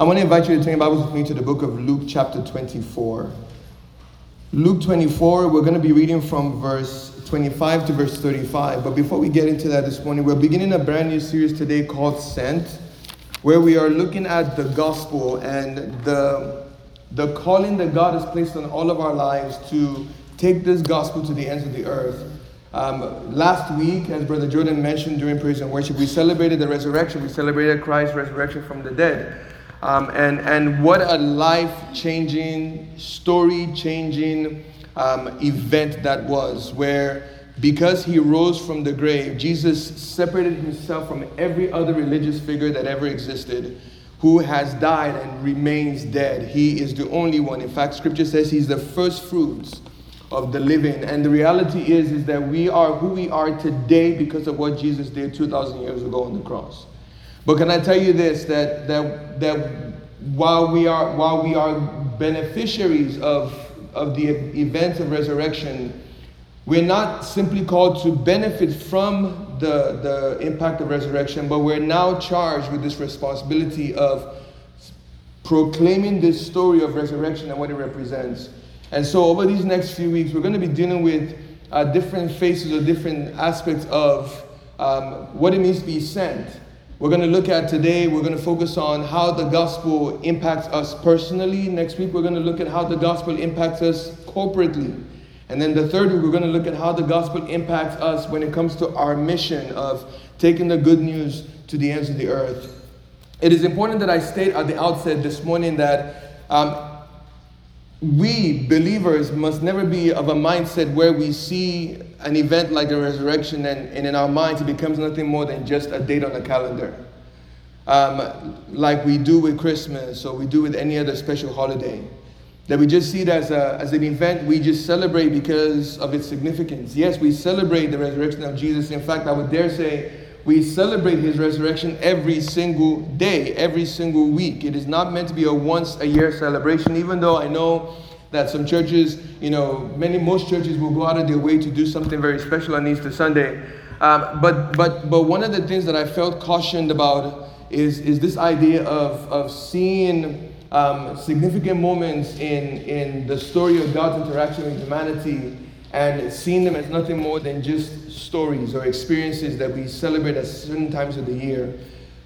I want to invite you to turn your Bibles with me to the book of Luke, chapter 24. Luke 24, we're going to be reading from verse 25 to verse 35. But before we get into that this morning, we're beginning a brand new series today called Sent, where we are looking at the gospel and the, the calling that God has placed on all of our lives to take this gospel to the ends of the earth. Um, last week, as Brother Jordan mentioned during praise and worship, we celebrated the resurrection. We celebrated Christ's resurrection from the dead. Um, and, and what a life changing, story changing um, event that was, where because he rose from the grave, Jesus separated himself from every other religious figure that ever existed who has died and remains dead. He is the only one. In fact, scripture says he's the first fruits of the living. And the reality is, is that we are who we are today because of what Jesus did 2,000 years ago on the cross. But can I tell you this that that that while we are while we are beneficiaries of of the events of resurrection, we're not simply called to benefit from the, the impact of resurrection, but we're now charged with this responsibility of proclaiming this story of resurrection and what it represents. And so, over these next few weeks, we're going to be dealing with uh, different faces or different aspects of um, what it means to be sent. We're going to look at today, we're going to focus on how the gospel impacts us personally. Next week, we're going to look at how the gospel impacts us corporately. And then the third week, we're going to look at how the gospel impacts us when it comes to our mission of taking the good news to the ends of the earth. It is important that I state at the outset this morning that um, we believers must never be of a mindset where we see an event like the resurrection and, and in our minds it becomes nothing more than just a date on the calendar. Um, like we do with Christmas or we do with any other special holiday. That we just see it as, a, as an event we just celebrate because of its significance. Yes, we celebrate the resurrection of Jesus. In fact, I would dare say we celebrate his resurrection every single day, every single week. It is not meant to be a once a year celebration, even though I know that some churches, you know, many, most churches will go out of their way to do something very special on Easter Sunday. Um, but, but, but one of the things that I felt cautioned about is, is this idea of, of seeing um, significant moments in, in the story of God's interaction with humanity and seeing them as nothing more than just stories or experiences that we celebrate at certain times of the year.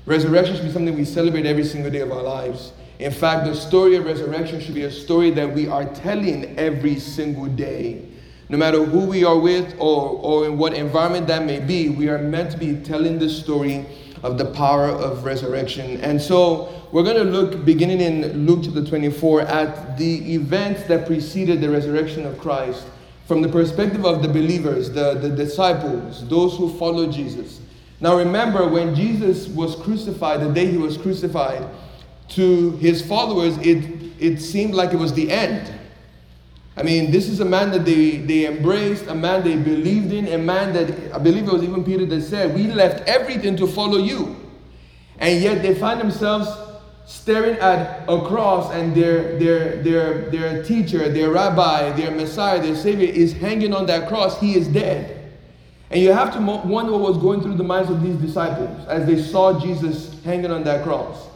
Resurrection should be something we celebrate every single day of our lives. In fact, the story of resurrection should be a story that we are telling every single day. No matter who we are with or, or in what environment that may be, we are meant to be telling the story of the power of resurrection. And so we're going to look, beginning in Luke chapter 24, at the events that preceded the resurrection of Christ from the perspective of the believers, the, the disciples, those who follow Jesus. Now remember, when Jesus was crucified, the day he was crucified, to his followers, it, it seemed like it was the end. I mean, this is a man that they, they embraced, a man they believed in, a man that I believe it was even Peter that said, We left everything to follow you. And yet they find themselves staring at a cross and their, their, their, their teacher, their rabbi, their Messiah, their Savior is hanging on that cross. He is dead. And you have to wonder what was going through the minds of these disciples as they saw Jesus hanging on that cross.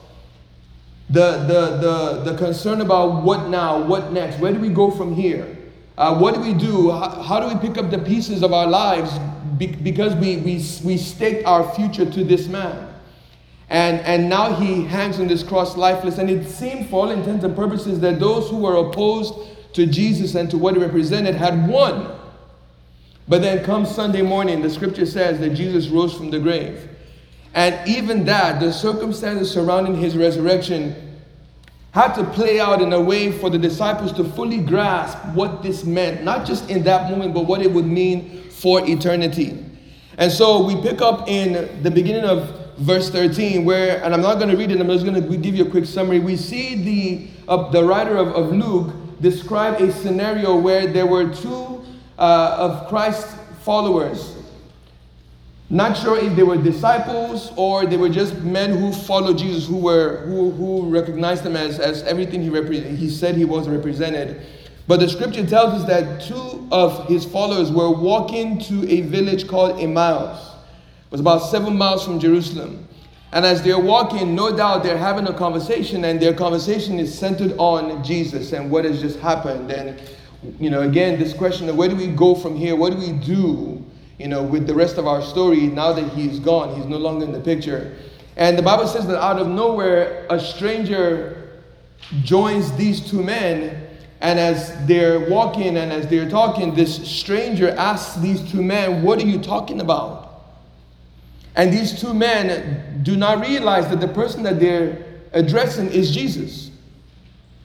The, the, the, the concern about what now, what next, where do we go from here? Uh, what do we do? How, how, do we pick up the pieces of our lives be, because we, we, we staked our future to this man? And, and now he hangs on this cross lifeless. And it seemed, for all intents and purposes, that those who were opposed to Jesus and to what he represented had won. But then comes Sunday morning, the scripture says that Jesus rose from the grave. And even that, the circumstances surrounding his resurrection, had to play out in a way for the disciples to fully grasp what this meant, not just in that moment, but what it would mean for eternity. And so we pick up in the beginning of verse 13, where, and I'm not going to read it, I'm just going to give you a quick summary. We see the, uh, the writer of, of Luke describe a scenario where there were two uh, of Christ's followers. Not sure if they were disciples or they were just men who followed Jesus, who were who, who recognized him as, as everything he, repre- he said he was represented. But the scripture tells us that two of his followers were walking to a village called Emmaus was about seven miles from Jerusalem. And as they're walking, no doubt they're having a conversation, and their conversation is centered on Jesus and what has just happened. And, you know, again, this question of where do we go from here? What do we do, you know, with the rest of our story now that he's gone? He's no longer in the picture. And the Bible says that out of nowhere, a stranger joins these two men. And as they're walking and as they're talking, this stranger asks these two men, What are you talking about? And these two men do not realize that the person that they're addressing is Jesus.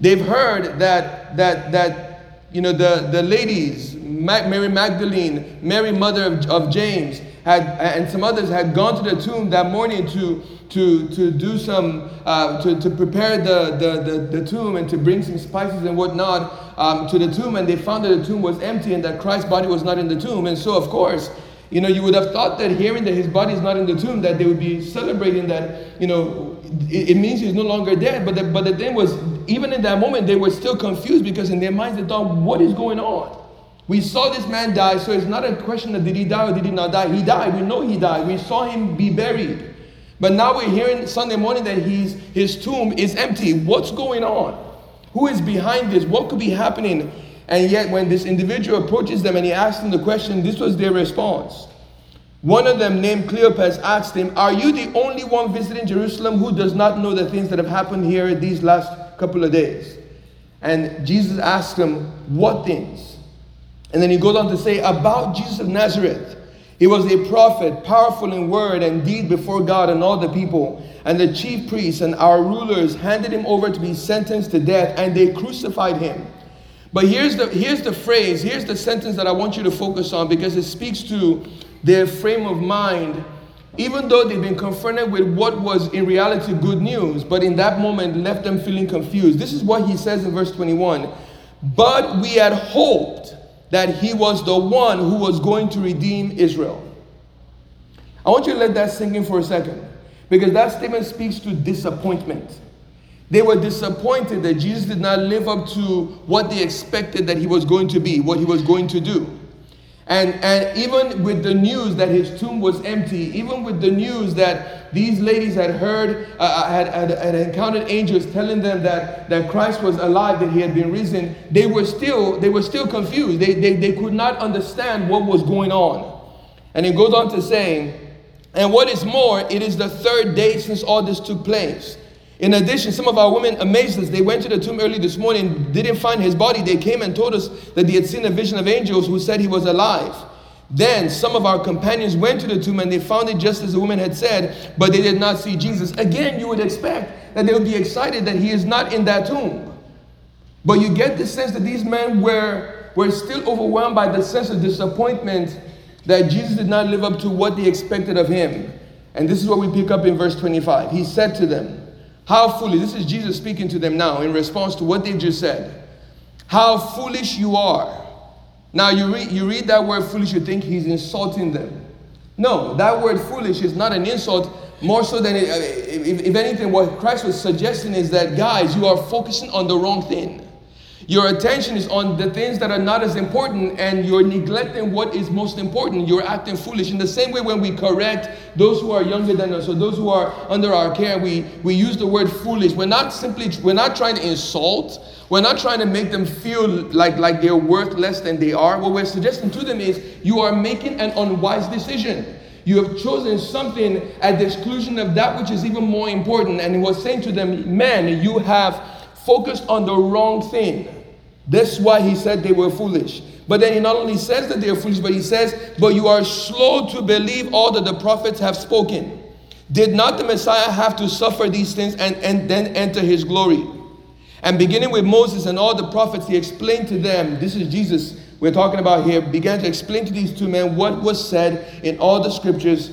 They've heard that, that, that you know, the, the ladies, Mary Magdalene, Mary, mother of, of James, had, and some others had gone to the tomb that morning to, to, to do some, uh, to, to prepare the, the, the, the, tomb and to bring some spices and whatnot um, to the tomb. And they found that the tomb was empty and that Christ's body was not in the tomb. And so, of course, you know, you would have thought that hearing that his body is not in the tomb, that they would be celebrating that, you know, it, it means he's no longer dead. But the, but the thing was, even in that moment, they were still confused because in their minds they thought, what is going on? We saw this man die, so it's not a question of did he die or did he not die. He died. We know he died. We saw him be buried. But now we're hearing Sunday morning that he's, his tomb is empty. What's going on? Who is behind this? What could be happening? And yet, when this individual approaches them and he asks them the question, this was their response. One of them, named Cleopas, asked him, Are you the only one visiting Jerusalem who does not know the things that have happened here these last couple of days? And Jesus asked him, What things? And then he goes on to say, About Jesus of Nazareth. He was a prophet, powerful in word and deed before God and all the people. And the chief priests and our rulers handed him over to be sentenced to death, and they crucified him. But here's the, here's the phrase, here's the sentence that I want you to focus on because it speaks to their frame of mind, even though they've been confronted with what was in reality good news, but in that moment left them feeling confused. This is what he says in verse 21 But we had hoped that he was the one who was going to redeem Israel. I want you to let that sink in for a second because that statement speaks to disappointment. They were disappointed that Jesus did not live up to what they expected that he was going to be, what he was going to do. And, and even with the news that his tomb was empty, even with the news that these ladies had heard, uh, uh had, had, had, encountered angels telling them that, that Christ was alive, that he had been risen, they were still, they were still confused. They, they, they could not understand what was going on. And it goes on to saying, and what is more, it is the third day since all this took place. In addition, some of our women amazed us. They went to the tomb early this morning, didn't find his body. They came and told us that they had seen a vision of angels who said he was alive. Then some of our companions went to the tomb and they found it just as the woman had said, but they did not see Jesus. Again, you would expect that they would be excited that he is not in that tomb. But you get the sense that these men were, were still overwhelmed by the sense of disappointment that Jesus did not live up to what they expected of him. And this is what we pick up in verse 25. He said to them, how foolish, this is Jesus speaking to them now in response to what they just said. How foolish you are. Now you read, you read that word foolish, you think he's insulting them. No, that word foolish is not an insult, more so than, it, uh, if, if anything, what Christ was suggesting is that, guys, you are focusing on the wrong thing. Your attention is on the things that are not as important, and you're neglecting what is most important. You're acting foolish. In the same way, when we correct those who are younger than us or those who are under our care, we, we use the word foolish. We're not simply, we're not trying to insult. We're not trying to make them feel like, like they're worth less than they are. What we're suggesting to them is you are making an unwise decision. You have chosen something at the exclusion of that which is even more important. And he was saying to them, Man, you have focused on the wrong thing. That's why he said they were foolish. But then he not only says that they are foolish, but he says, But you are slow to believe all that the prophets have spoken. Did not the Messiah have to suffer these things and, and then enter his glory? And beginning with Moses and all the prophets, he explained to them, this is Jesus we're talking about here, began to explain to these two men what was said in all the scriptures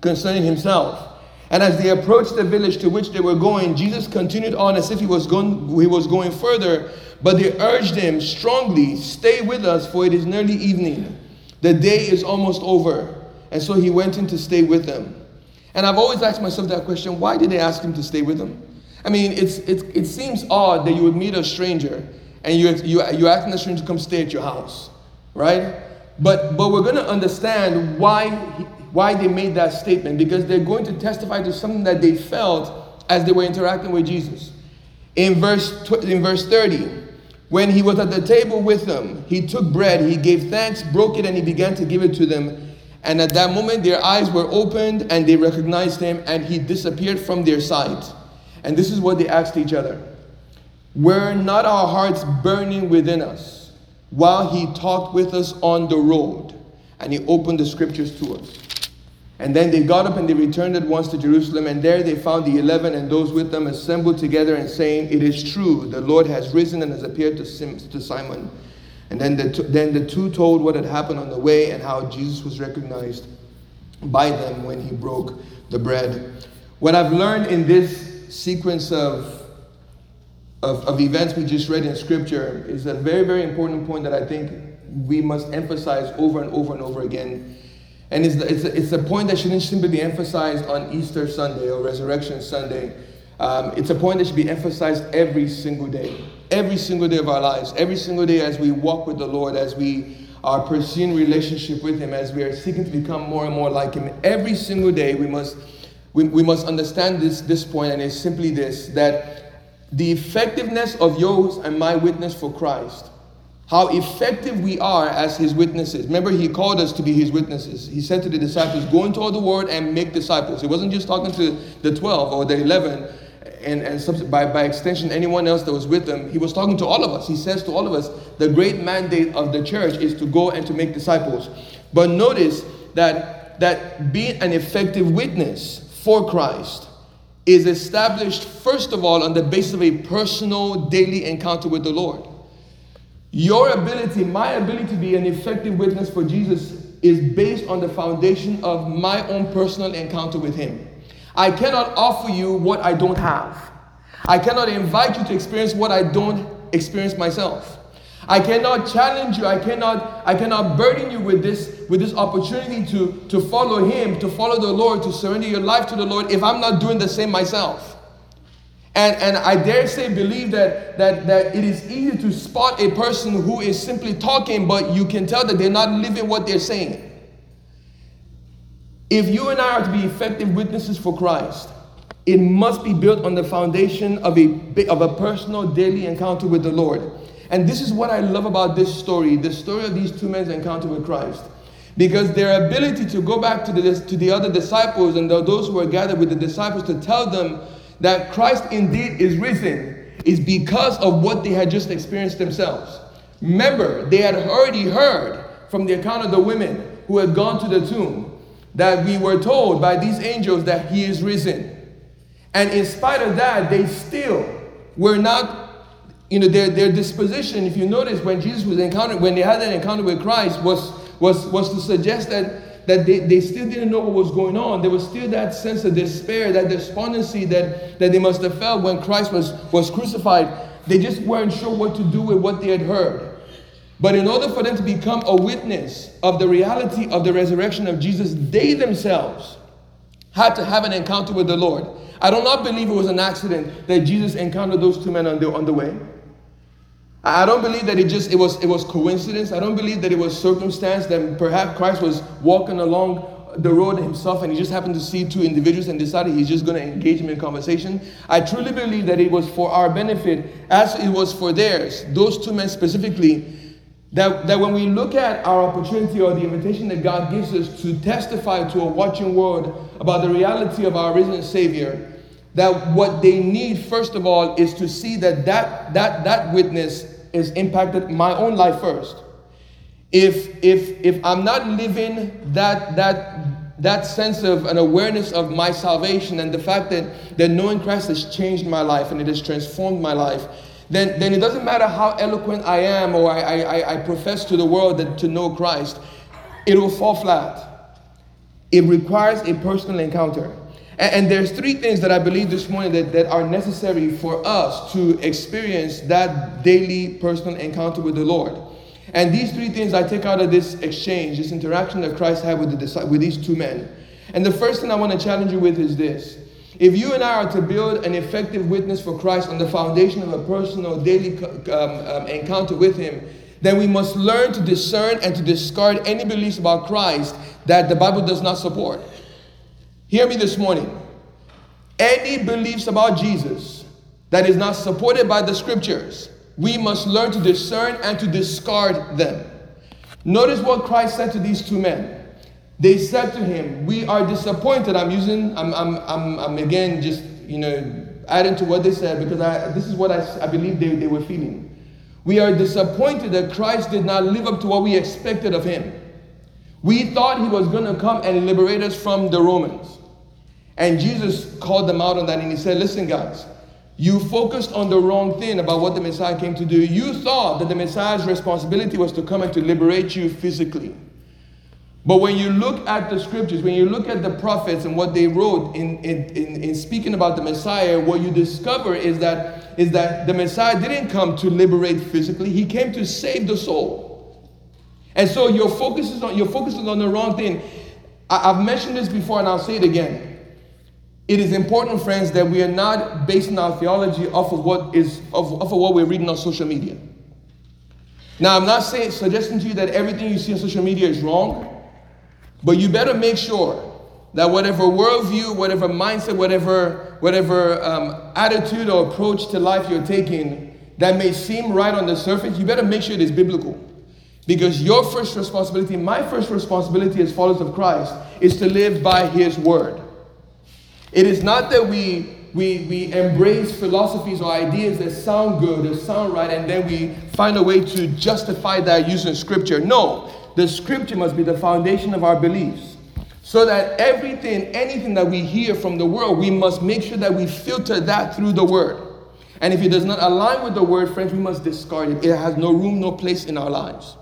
concerning himself. And as they approached the village to which they were going, Jesus continued on as if he was going, he was going further, but they urged him strongly, Stay with us, for it is nearly evening. The day is almost over. And so he went in to stay with them. And I've always asked myself that question why did they ask him to stay with them? I mean, it's, it's, it seems odd that you would meet a stranger and you, you, you asking the stranger to come stay at your house, right? But, but we're going to understand why why they made that statement because they're going to testify to something that they felt as they were interacting with Jesus. In verse, in verse 30, when he was at the table with them, he took bread, he gave thanks, broke it, and he began to give it to them. And at that moment, their eyes were opened and they recognized him, and he disappeared from their sight. And this is what they asked each other Were not our hearts burning within us while he talked with us on the road? And he opened the scriptures to us. And then they got up and they returned at once to Jerusalem, and there they found the eleven and those with them assembled together and saying, It is true, the Lord has risen and has appeared to, Simon. And then the, then the two told what had happened on the way and how Jesus was recognized by them when he broke the bread. What I've learned in this sequence of, of, of events we just read in Scripture is a very, very important point that I think we must emphasize over and over and over again and it's, it's, a, it's a point that shouldn't simply be emphasized on Easter Sunday or Resurrection Sunday. Um, it's a point that should be emphasized every single day, every single day of our lives, every single day as we walk with the Lord, as we are pursuing relationship with Him, as we are seeking to become more and more like Him. Every single day, we must we, we must understand this this point, and it's simply this: that the effectiveness of yours and my witness for Christ how effective we are as his witnesses. Remember, he called us to be his witnesses. He said to the disciples, Go into all the world and make disciples. He wasn't just talking to the 12 or the 11 and, and by, by extension, anyone else that was with them. He was talking to all of us. He says to all of us, The great mandate of the church is to go and to make disciples. But notice that, that being an effective witness for Christ is established, first of all, on the basis of a personal daily encounter with the Lord. Your ability, my ability to be an effective witness for Jesus is based on the foundation of my own personal encounter with Him. I cannot offer you what I don't have. I cannot invite you to experience what I don't experience myself. I cannot challenge you. I cannot, I cannot burden you with this, with this opportunity to, to follow Him, to follow the Lord, to surrender your life to the Lord if I'm not doing the same myself. And, and I dare say, believe that, that, that it is easy to spot a person who is simply talking, but you can tell that they're not living what they're saying. If you and I are to be effective witnesses for Christ, it must be built on the foundation of a, of a personal daily encounter with the Lord. And this is what I love about this story the story of these two men's encounter with Christ. Because their ability to go back to the, to the other disciples and those who were gathered with the disciples to tell them that Christ indeed is risen is because of what they had just experienced themselves. Remember, they had already heard from the account of the women who had gone to the tomb that we were told by these angels that he is risen. And in spite of that, they still were not, you know, their, their disposition, if you notice, when Jesus was encountered, when they had that encounter with Christ, was, was, was to suggest that that they, they still didn't know what was going on. There was still that sense of despair, that despondency that, that they must have felt when Christ was, was crucified. They just weren't sure what to do with what they had heard. But in order for them to become a witness of the reality of the resurrection of Jesus, they themselves had to have an encounter with the Lord. I do not believe it was an accident that Jesus encountered those two men on the, on the way. I don't believe that it just it was it was coincidence. I don't believe that it was circumstance that perhaps Christ was walking along the road himself and he just happened to see two individuals and decided he's just going to engage them in conversation. I truly believe that it was for our benefit as it was for theirs. Those two men specifically that, that when we look at our opportunity or the invitation that God gives us to testify to a watching world about the reality of our risen Savior, that what they need first of all is to see that that, that, that witness is impacted my own life first. If if if I'm not living that that that sense of an awareness of my salvation and the fact that, that knowing Christ has changed my life and it has transformed my life, then, then it doesn't matter how eloquent I am or I, I, I profess to the world that to know Christ, it will fall flat. It requires a personal encounter. And, there's three things that I believe this morning that, that are necessary for us to experience that daily personal encounter with the Lord. And these three things I take out of this exchange, this interaction that Christ had with, the, with these two men. And the first thing I want to challenge you with is this. If you and I are to build an effective witness for Christ on the foundation of a personal daily um, um, encounter with Him, then we must learn to discern and to discard any beliefs about Christ that the Bible does not support. Hear me this morning. Any beliefs about Jesus that is not supported by the scriptures, we must learn to discern and to discard them. Notice what Christ said to these two men. They said to him, We are disappointed. I'm using, I'm, I'm, I'm, I'm again just, you know, adding to what they said because I, this is what I, I believe they, they were feeling. We are disappointed that Christ did not live up to what we expected of him. We thought he was going to come and liberate us from the Romans. And Jesus called them out on that and he said, Listen, guys, you focused on the wrong thing about what the Messiah came to do. You thought that the Messiah's responsibility was to come and to liberate you physically. But when you look at the scriptures, when you look at the prophets and what they wrote in, in, in, in, speaking about the Messiah, what you discover is that, is that the Messiah didn't come to liberate physically, he came to save the soul. And so your focus is on, your focus is on the wrong thing. I, I've mentioned this before and I'll say it again. It is important, friends, that we are not basing our theology off of what is of, off of what we're reading on social media. Now, I'm not saying suggesting to you that everything you see on social media is wrong, but you better make sure that whatever worldview, whatever mindset, whatever whatever um, attitude or approach to life you're taking that may seem right on the surface, you better make sure it is biblical. Because your first responsibility, my first responsibility as followers of Christ, is to live by His word. It is not that we, we, we embrace philosophies or ideas that sound good, or sound right, and then we find a way to justify that using scripture. No, the scripture must be the foundation of our beliefs. So that everything, anything that we hear from the world, we must make sure that we filter that through the word. And if it does not align with the word, friends, we must discard it. It has no room, no place in our lives.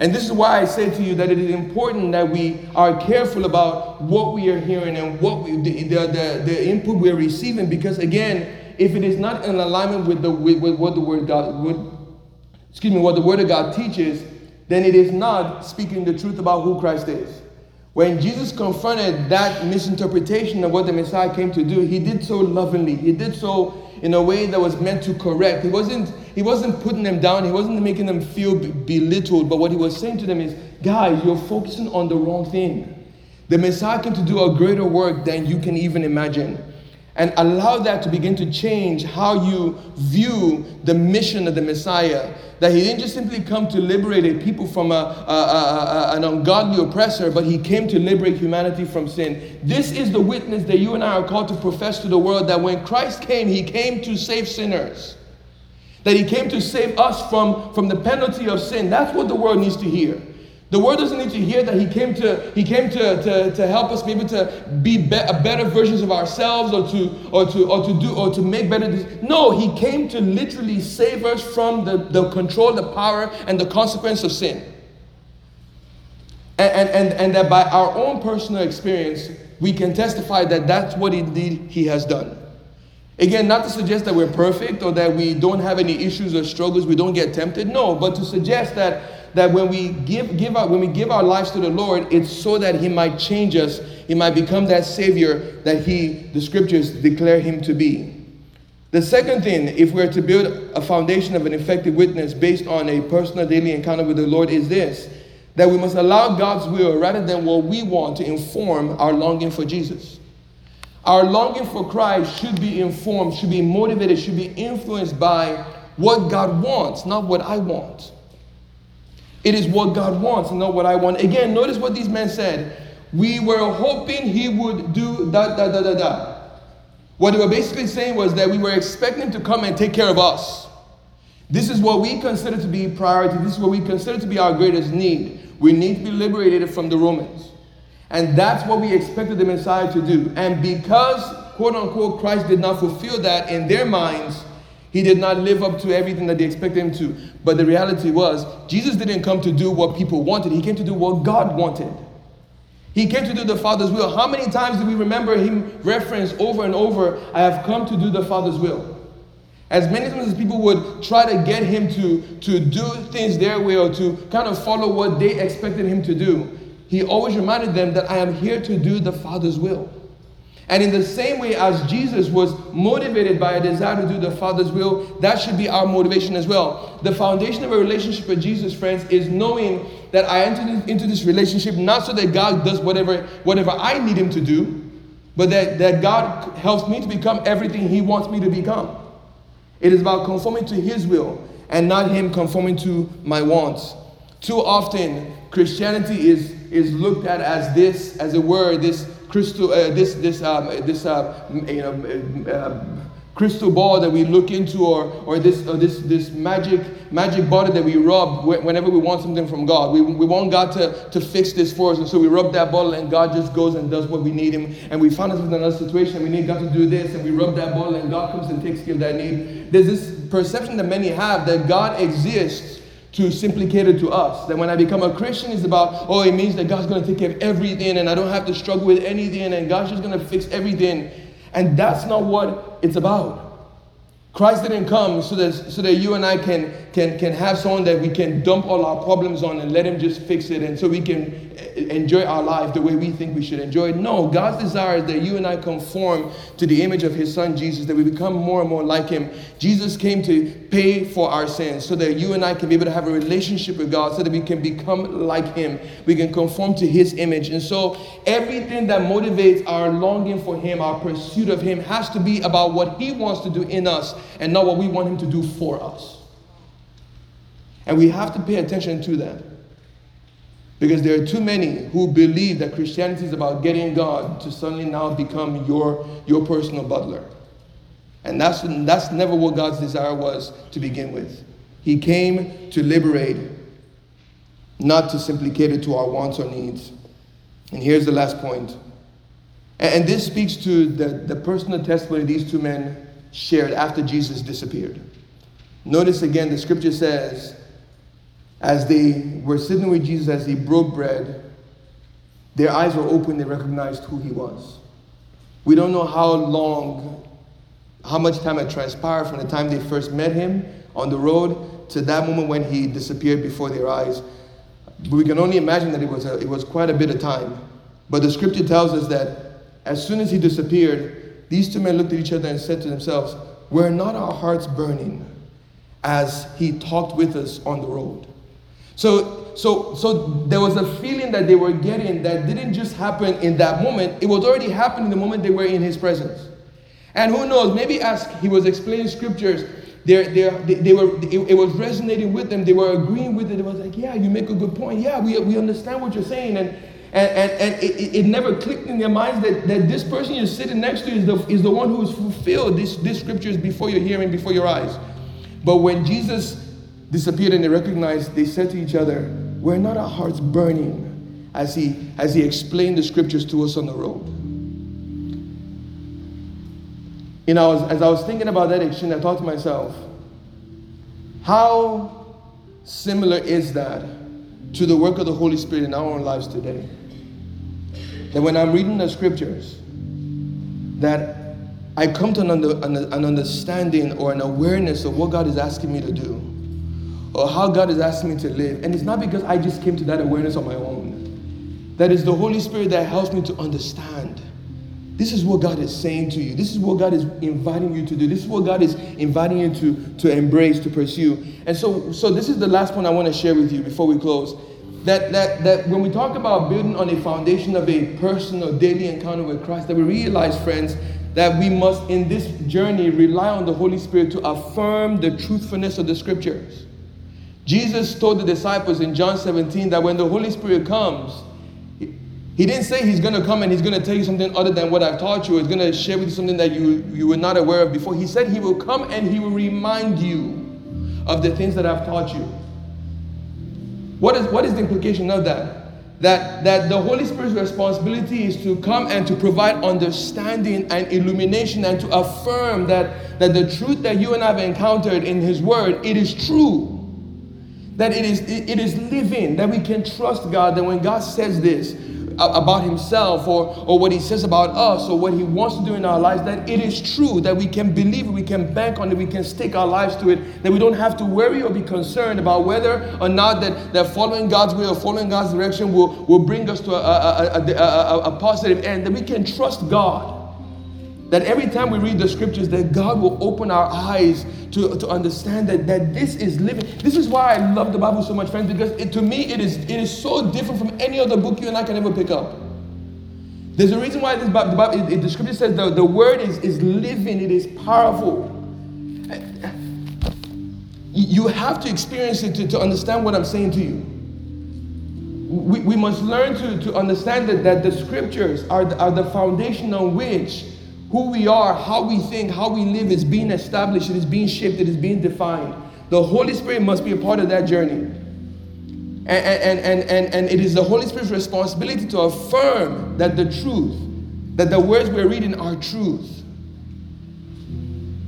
And this is why I say to you that it is important that we are careful about what we are hearing and what we, the, the, the, the input we're receiving. Because again, if it is not in alignment with, the, with, with what the word God would, excuse me, what the word of God teaches, then it is not speaking the truth about who Christ is. When Jesus confronted that misinterpretation of what the Messiah came to do, he did so lovingly. He did so in a way that was meant to correct. He wasn't, he wasn't putting them down, he wasn't making them feel belittled, but what he was saying to them is, guys, you're focusing on the wrong thing. The Messiah came to do a greater work than you can even imagine and allow that to begin to change how you view the mission of the Messiah. That he didn't just simply come to liberate a people from a, a, a, an ungodly oppressor, but he came to liberate humanity from sin. This is the witness that you and I are called to profess to the world that when Christ came, he came to save sinners. That he came to save us from, from the penalty of sin. That's what the world needs to hear. The world doesn't need to hear that he came to he came to, to, to help us maybe to be, be better versions of ourselves or to or to or to do or to make better no he came to literally save us from the, the control the power and the consequence of sin. And, and, and, and that by our own personal experience we can testify that that's what indeed he has done. Again not to suggest that we're perfect or that we don't have any issues or struggles we don't get tempted. No but to suggest that that when we give, give our, when we give our lives to the Lord, it's so that He might change us. He might become that Savior that He, the scriptures declare Him to be. The second thing, if we're to build a foundation of an effective witness based on a personal daily encounter with the Lord, is this that we must allow God's will rather than what we want to inform our longing for Jesus. Our longing for Christ should be informed, should be motivated, should be influenced by what God wants, not what I want. It is what God wants, not what I want. Again, notice what these men said. We were hoping he would do da da da da da. What they were basically saying was that we were expecting to come and take care of us. This is what we consider to be priority. This is what we consider to be our greatest need. We need to be liberated from the Romans. And that's what we expected the Messiah to do. And because, quote unquote, Christ did not fulfill that in their minds, he did not live up to everything that they expected him to. But the reality was, Jesus didn't come to do what people wanted, he came to do what God wanted. He came to do the Father's will. How many times do we remember him reference over and over, I have come to do the Father's will? As many times as people would try to get him to, to do things their way or to kind of follow what they expected him to do, he always reminded them that I am here to do the Father's will. And in the same way as Jesus was motivated by a desire to do the Father's will, that should be our motivation as well. The foundation of a relationship with Jesus, friends, is knowing that I entered into this relationship not so that God does whatever, whatever I need Him to do, but that, that God helps me to become everything He wants me to become. It is about conforming to His will and not Him conforming to my wants. Too often, Christianity is, is looked at as this, as a word, this crystal, uh, this, this, um, this, uh, you know, uh, crystal ball that we look into, or, or this, or this, this magic, magic bottle that we rub whenever we want something from God. We, we want God to, to fix this for us, and so we rub that bottle, and God just goes and does what we need Him. And we find ourselves in another situation, we need God to do this, and we rub that bottle, and God comes and takes care of that need. There's this perception that many have that God exists to simply cater to us. That when I become a Christian, it's about, oh, it means that God's going to take care of everything and I don't have to struggle with anything and God's just going to fix everything. And that's not what it's about. Christ didn't come so that, so that you and I can, can, can have someone that we can dump all our problems on and let him just fix it and so we can enjoy our life the way we think we should enjoy it. No, God's desire is that you and I conform to the image of his son Jesus, that we become more and more like him. Jesus came to pay for our sins so that you and I can be able to have a relationship with God, so that we can become like him. We can conform to his image. And so everything that motivates our longing for him, our pursuit of him, has to be about what he wants to do in us and not what we want him to do for us. And we have to pay attention to that. Because there are too many who believe that Christianity is about getting God to suddenly now become your, your personal butler. And that's, that's never what God's desire was to begin with. He came to liberate, not to simply cater to our wants or needs. And here's the last point. And, and this speaks to the, the personal testimony of these two men shared after Jesus disappeared. Notice again, the scripture says, as they were sitting with Jesus, as he broke bread, their eyes were open, they recognized who he was. We don't know how long, how much time had transpired from the time they first met him on the road to that moment when he disappeared before their eyes. But we can only imagine that it was, a, it was quite a bit of time. But the scripture tells us that as soon as he disappeared, these two men looked at each other and said to themselves, Were not our hearts burning as he talked with us on the road? So, so, so there was a feeling that they were getting that didn't just happen in that moment. It was already happening the moment they were in his presence. And who knows, maybe as he was explaining scriptures, they're, they, they were, it, it, was resonating with them. They were agreeing with it. It was like, yeah, you make a good point. Yeah, we, we understand what you're saying. And, and, and, and it, it never clicked in their minds that, that this person you're sitting next to is the, is the one who has fulfilled this, this scriptures before your hearing, before your eyes. But when Jesus disappeared and they recognized, they said to each other, Were not our hearts burning as he, as he explained the scriptures to us on the road? You know, as, as I was thinking about that exchange, I thought to myself, how similar is that to the work of the Holy Spirit in our own lives today? That when I'm reading the scriptures, that I come to an, under, an understanding or an awareness of what God is asking me to do or how God is asking me to live. And it's not because I just came to that awareness on my own. That is the Holy Spirit that helps me to understand. This is what God is saying to you. This is what God is inviting you to do. This is what God is inviting you to, to embrace, to pursue. And so, so this is the last point I want to share with you before we close. That, that, that when we talk about building on a foundation of a personal daily encounter with Christ, that we realize, friends, that we must in this journey rely on the Holy Spirit to affirm the truthfulness of the scriptures. Jesus told the disciples in John 17 that when the Holy Spirit comes, he didn't say he's going to come and he's going to tell you something other than what I've taught you. He's going to share with you something that you, you were not aware of before. He said he will come and he will remind you of the things that I've taught you. What is, what is the implication of that? That, that the Holy Spirit's responsibility is to come and to provide understanding and illumination and to affirm that, that the truth that you and I have encountered in His Word, it is true that it is, it is living, that we can trust God, that when God says this about Himself or, or what He says about us or what He wants to do in our lives, that it is true, that we can believe it, we can bank on it, we can stake our lives to it, that we don't have to worry or be concerned about whether or not that, that following God's will or following God's direction will, will bring us to a, a, a, a, a positive end, that we can trust God That every time we read the scriptures, that God will open our eyes to, to understand that, that this is living. This is why I love the Bible so much, friends, because it, to me it is, it is so different from any other book you and I can ever pick up. There's a reason why this Bible, the, Bible, it, the scripture says the, the word is, is living, it is powerful. You have to experience it to, to understand what I'm saying to you. We, we must learn to, to understand that, that the scriptures are the, are the foundation on which who we are, how we think, how we live is being established, it is being shaped, it is being defined. The Holy Spirit must be a part of that journey. And, and, and, and, and it is the Holy Spirit's responsibility to affirm that the truth, that the words we're reading are truth.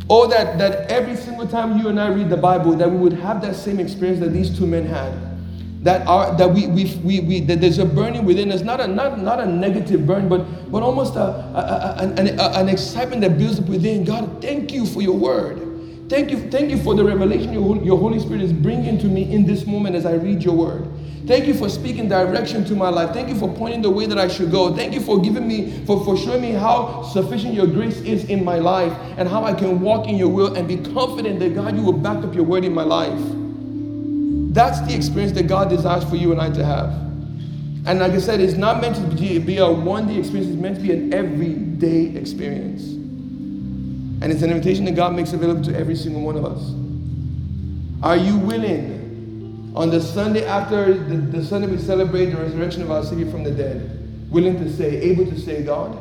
Or that, that every single time you and I read the Bible, that we would have that same experience that these two men had that are that we, we, we, we that there's a burning within us not a not, not a negative burn but but almost a, a, a, an, an excitement that builds up within god thank you for your word thank you thank you for the revelation your, your holy spirit is bringing to me in this moment as i read your word Thank you for speaking direction to my life. Thank you for pointing the way that I should go. Thank you for giving me, for, for showing me how sufficient your grace is in my life and how I can walk in your will and be confident that God, you will back up your word in my life. That's the experience that God desires for you and I to have. And like I said, it's not meant to be a one day experience, it's meant to be an everyday experience. And it's an invitation that God makes available to every single one of us. Are you willing on the Sunday after the, the Sunday we celebrate the resurrection of our Savior from the dead, willing to say, able to say, God,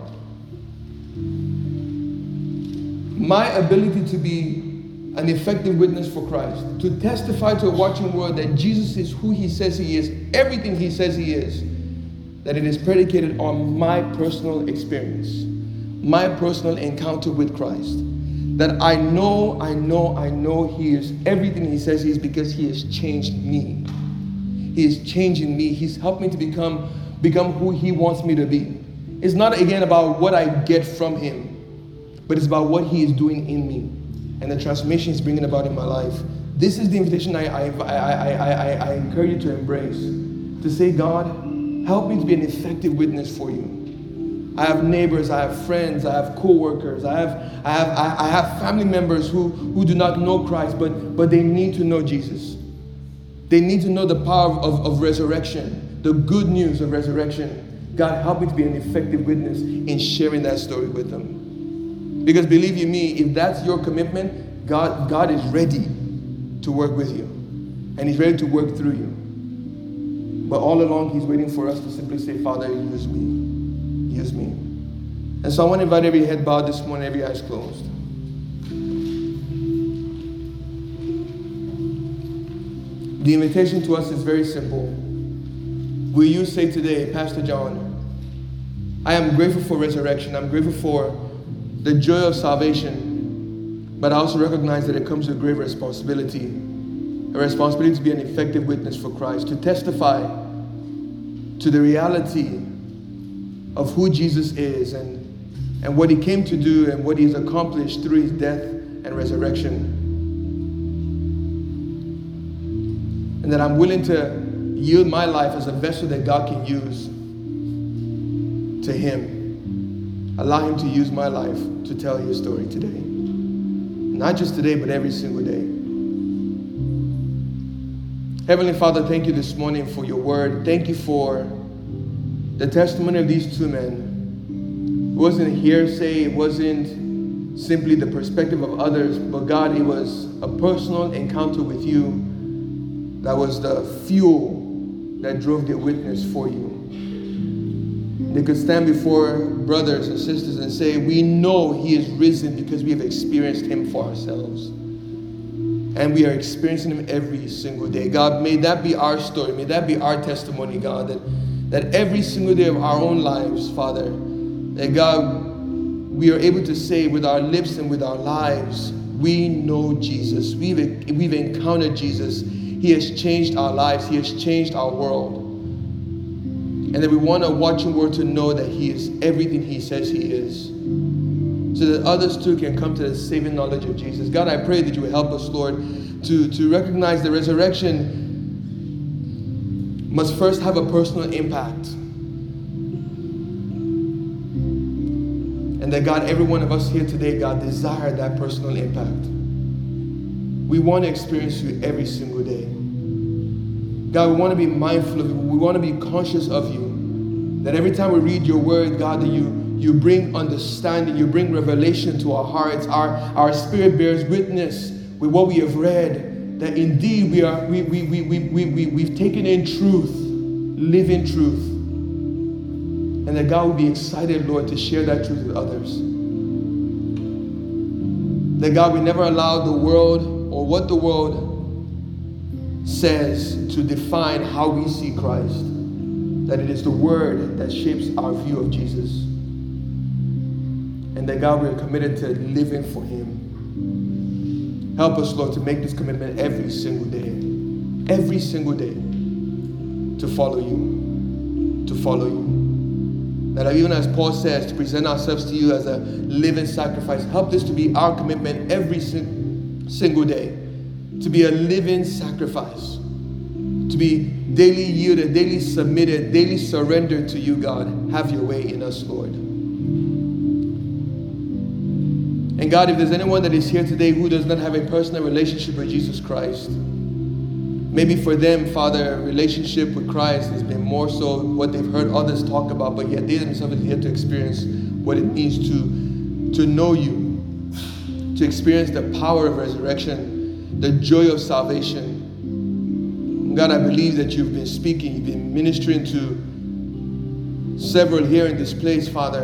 my ability to be an effective witness for Christ, to testify to a watching world that Jesus is who he says he is, everything he says he is, that it is predicated on my personal experience, my personal encounter with Christ. That I know, I know, I know he is everything he says he is because he has changed me. He is changing me. He's helped me to become, become who he wants me to be. It's not again about what I get from him, but it's about what he is doing in me and the transformation He's bringing about in my life. This is the invitation I, I, I, I, I, encourage you to embrace. To say, God, help me to be an effective witness for you. I have neighbors, I have friends, I have co-workers, I have, I have, I, have family members who, who do not know Christ, but, but they need to know Jesus. They need to know the power of, of resurrection, the good news of resurrection. God, help me to be an effective witness in sharing that story with them. Because believe you me, if that's your commitment, God, God is ready to work with you. And He's ready to work through you. But all along, He's waiting for us to simply say, Father, use me. Use me. And so I want to invite every head bowed this morning, every eyes closed. The invitation to us is very simple. Will you say today, Pastor John, I am grateful for resurrection. I'm grateful for the joy of salvation, but I also recognize that it comes with great responsibility a responsibility to be an effective witness for Christ, to testify to the reality of who Jesus is and, and what he came to do and what he has accomplished through his death and resurrection. And that I'm willing to yield my life as a vessel that God can use to him. Allow Him to use my life to tell His story today. Not just today, but every single day. Heavenly Father, thank you this morning for your word. Thank you for the testimony of these two men. It wasn't hearsay, it wasn't simply the perspective of others, but God, it was a personal encounter with you that was the fuel that drove their witness for you. They could stand before brothers and sisters and say, We know He is risen because we have experienced Him for ourselves. And we are experiencing Him every single day. God, may that be our story. May that be our testimony, God, that, that every single day of our own lives, Father, that God, we are able to say with our lips and with our lives, we know Jesus. We've, we've encountered Jesus. He has changed our lives, He has changed our world. And that we want a watching world to know that He is everything He says He is. So that others too can come to the saving knowledge of Jesus. God, I pray that you will help us, Lord, to, to recognize the resurrection must first have a personal impact. And that God, every one of us here today, God, desire that personal impact. We want to experience you every single day. God, we want to be mindful of you. We want to be conscious of you. That every time we read your word, God, that you, you bring understanding, you bring revelation to our hearts. Our, our spirit bears witness with what we have read. That indeed we are we, we, we, we, we, we, we've taken in truth, living truth. And that God will be excited, Lord, to share that truth with others. That God, we never allow the world or what the world says to define how we see Christ. That it is the Word that shapes our view of Jesus. And that God, we are committed to living for Him. Help us, Lord, to make this commitment every single day. Every single day. To follow you. To follow you. That even as Paul says, to present ourselves to you as a living sacrifice, help this to be our commitment every single day. To be a living sacrifice. To be daily yielded, daily submitted, daily surrendered to you, God. Have your way in us, Lord. And God, if there's anyone that is here today who does not have a personal relationship with Jesus Christ, maybe for them, Father, relationship with Christ has been more so what they've heard others talk about, but yet they themselves are here to experience what it means to, to know you, to experience the power of resurrection, the joy of salvation. God, I believe that you've been speaking, you've been ministering to several here in this place, Father,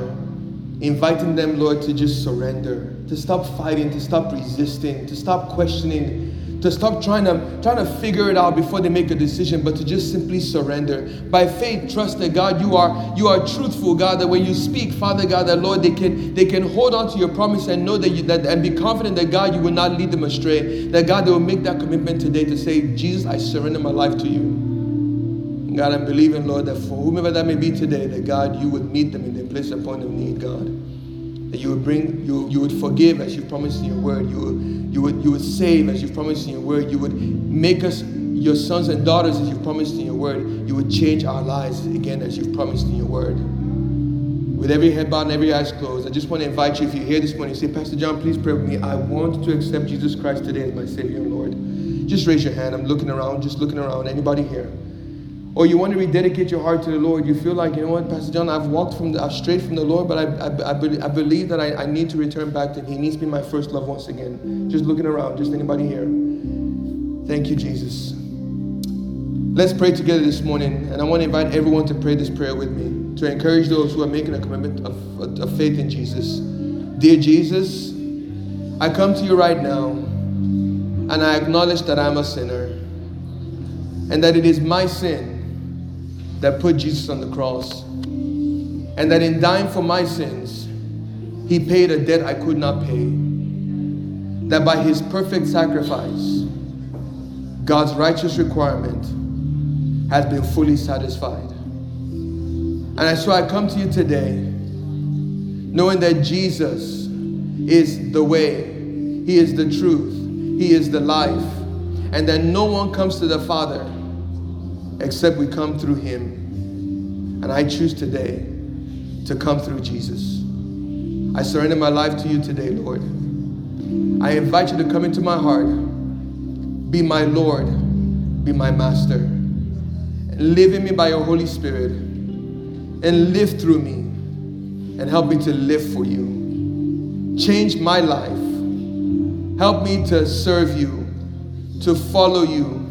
inviting them, Lord, to just surrender to stop fighting, to stop resisting, to stop questioning, to stop trying to trying to figure it out before they make a decision, but to just simply surrender. By faith, trust that God, you are you are truthful, God, that when you speak, Father God, that Lord, they can they can hold on to your promise and know that you that and be confident that God, you will not lead them astray. That God, they will make that commitment today to say, Jesus, I surrender my life to you. God, I'm believing, Lord, that for whomever that may be today, that God, you would meet them in their place upon of need, God that you would bring you you would forgive as you promised in your word. You would you would you would save as you promised in your word. You would make us your sons and daughters as you promised in your word. You would change our lives again as you've promised in your word. With every head bowed and every eyes closed i just want to invite you if you're here this morning say pastor john please pray with me. I want to accept jesus christ today as my savior and lord. Just raise your hand. I'm looking around just looking around. Anybody here or you want to rededicate your heart to the Lord, you feel like, you know what, Pastor John, I've walked from the, I've strayed from the Lord, but I, I, I, be, I believe that I, I need to return back to Him. He needs to be my first love once again. Just looking around, just anybody here. Thank you, Jesus. Let's pray together this morning, and I want to invite everyone to pray this prayer with me to encourage those who are making a commitment of, of faith in Jesus. Dear Jesus, I come to you right now, and I acknowledge that I'm a sinner, and that it is my sin that put Jesus on the cross. And that in dying for my sins, he paid a debt I could not pay. That by his perfect sacrifice, God's righteous requirement has been fully satisfied. And so I come to you today knowing that Jesus is the way, He is the truth, He is the life, and that no one comes to the Father except we come through Him. And I choose today to come through Jesus. I surrender my life to you today, Lord. I invite you to come into my heart, be my Lord, be my Master, live in me by your Holy Spirit, and live through me, and help me to live for you. Change my life. Help me to serve you, to follow you,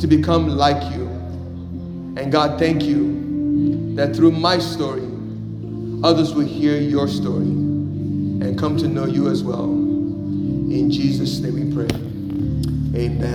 to become like you. And God, thank you that through my story, others will hear your story and come to know you as well. In Jesus' name we pray. Amen.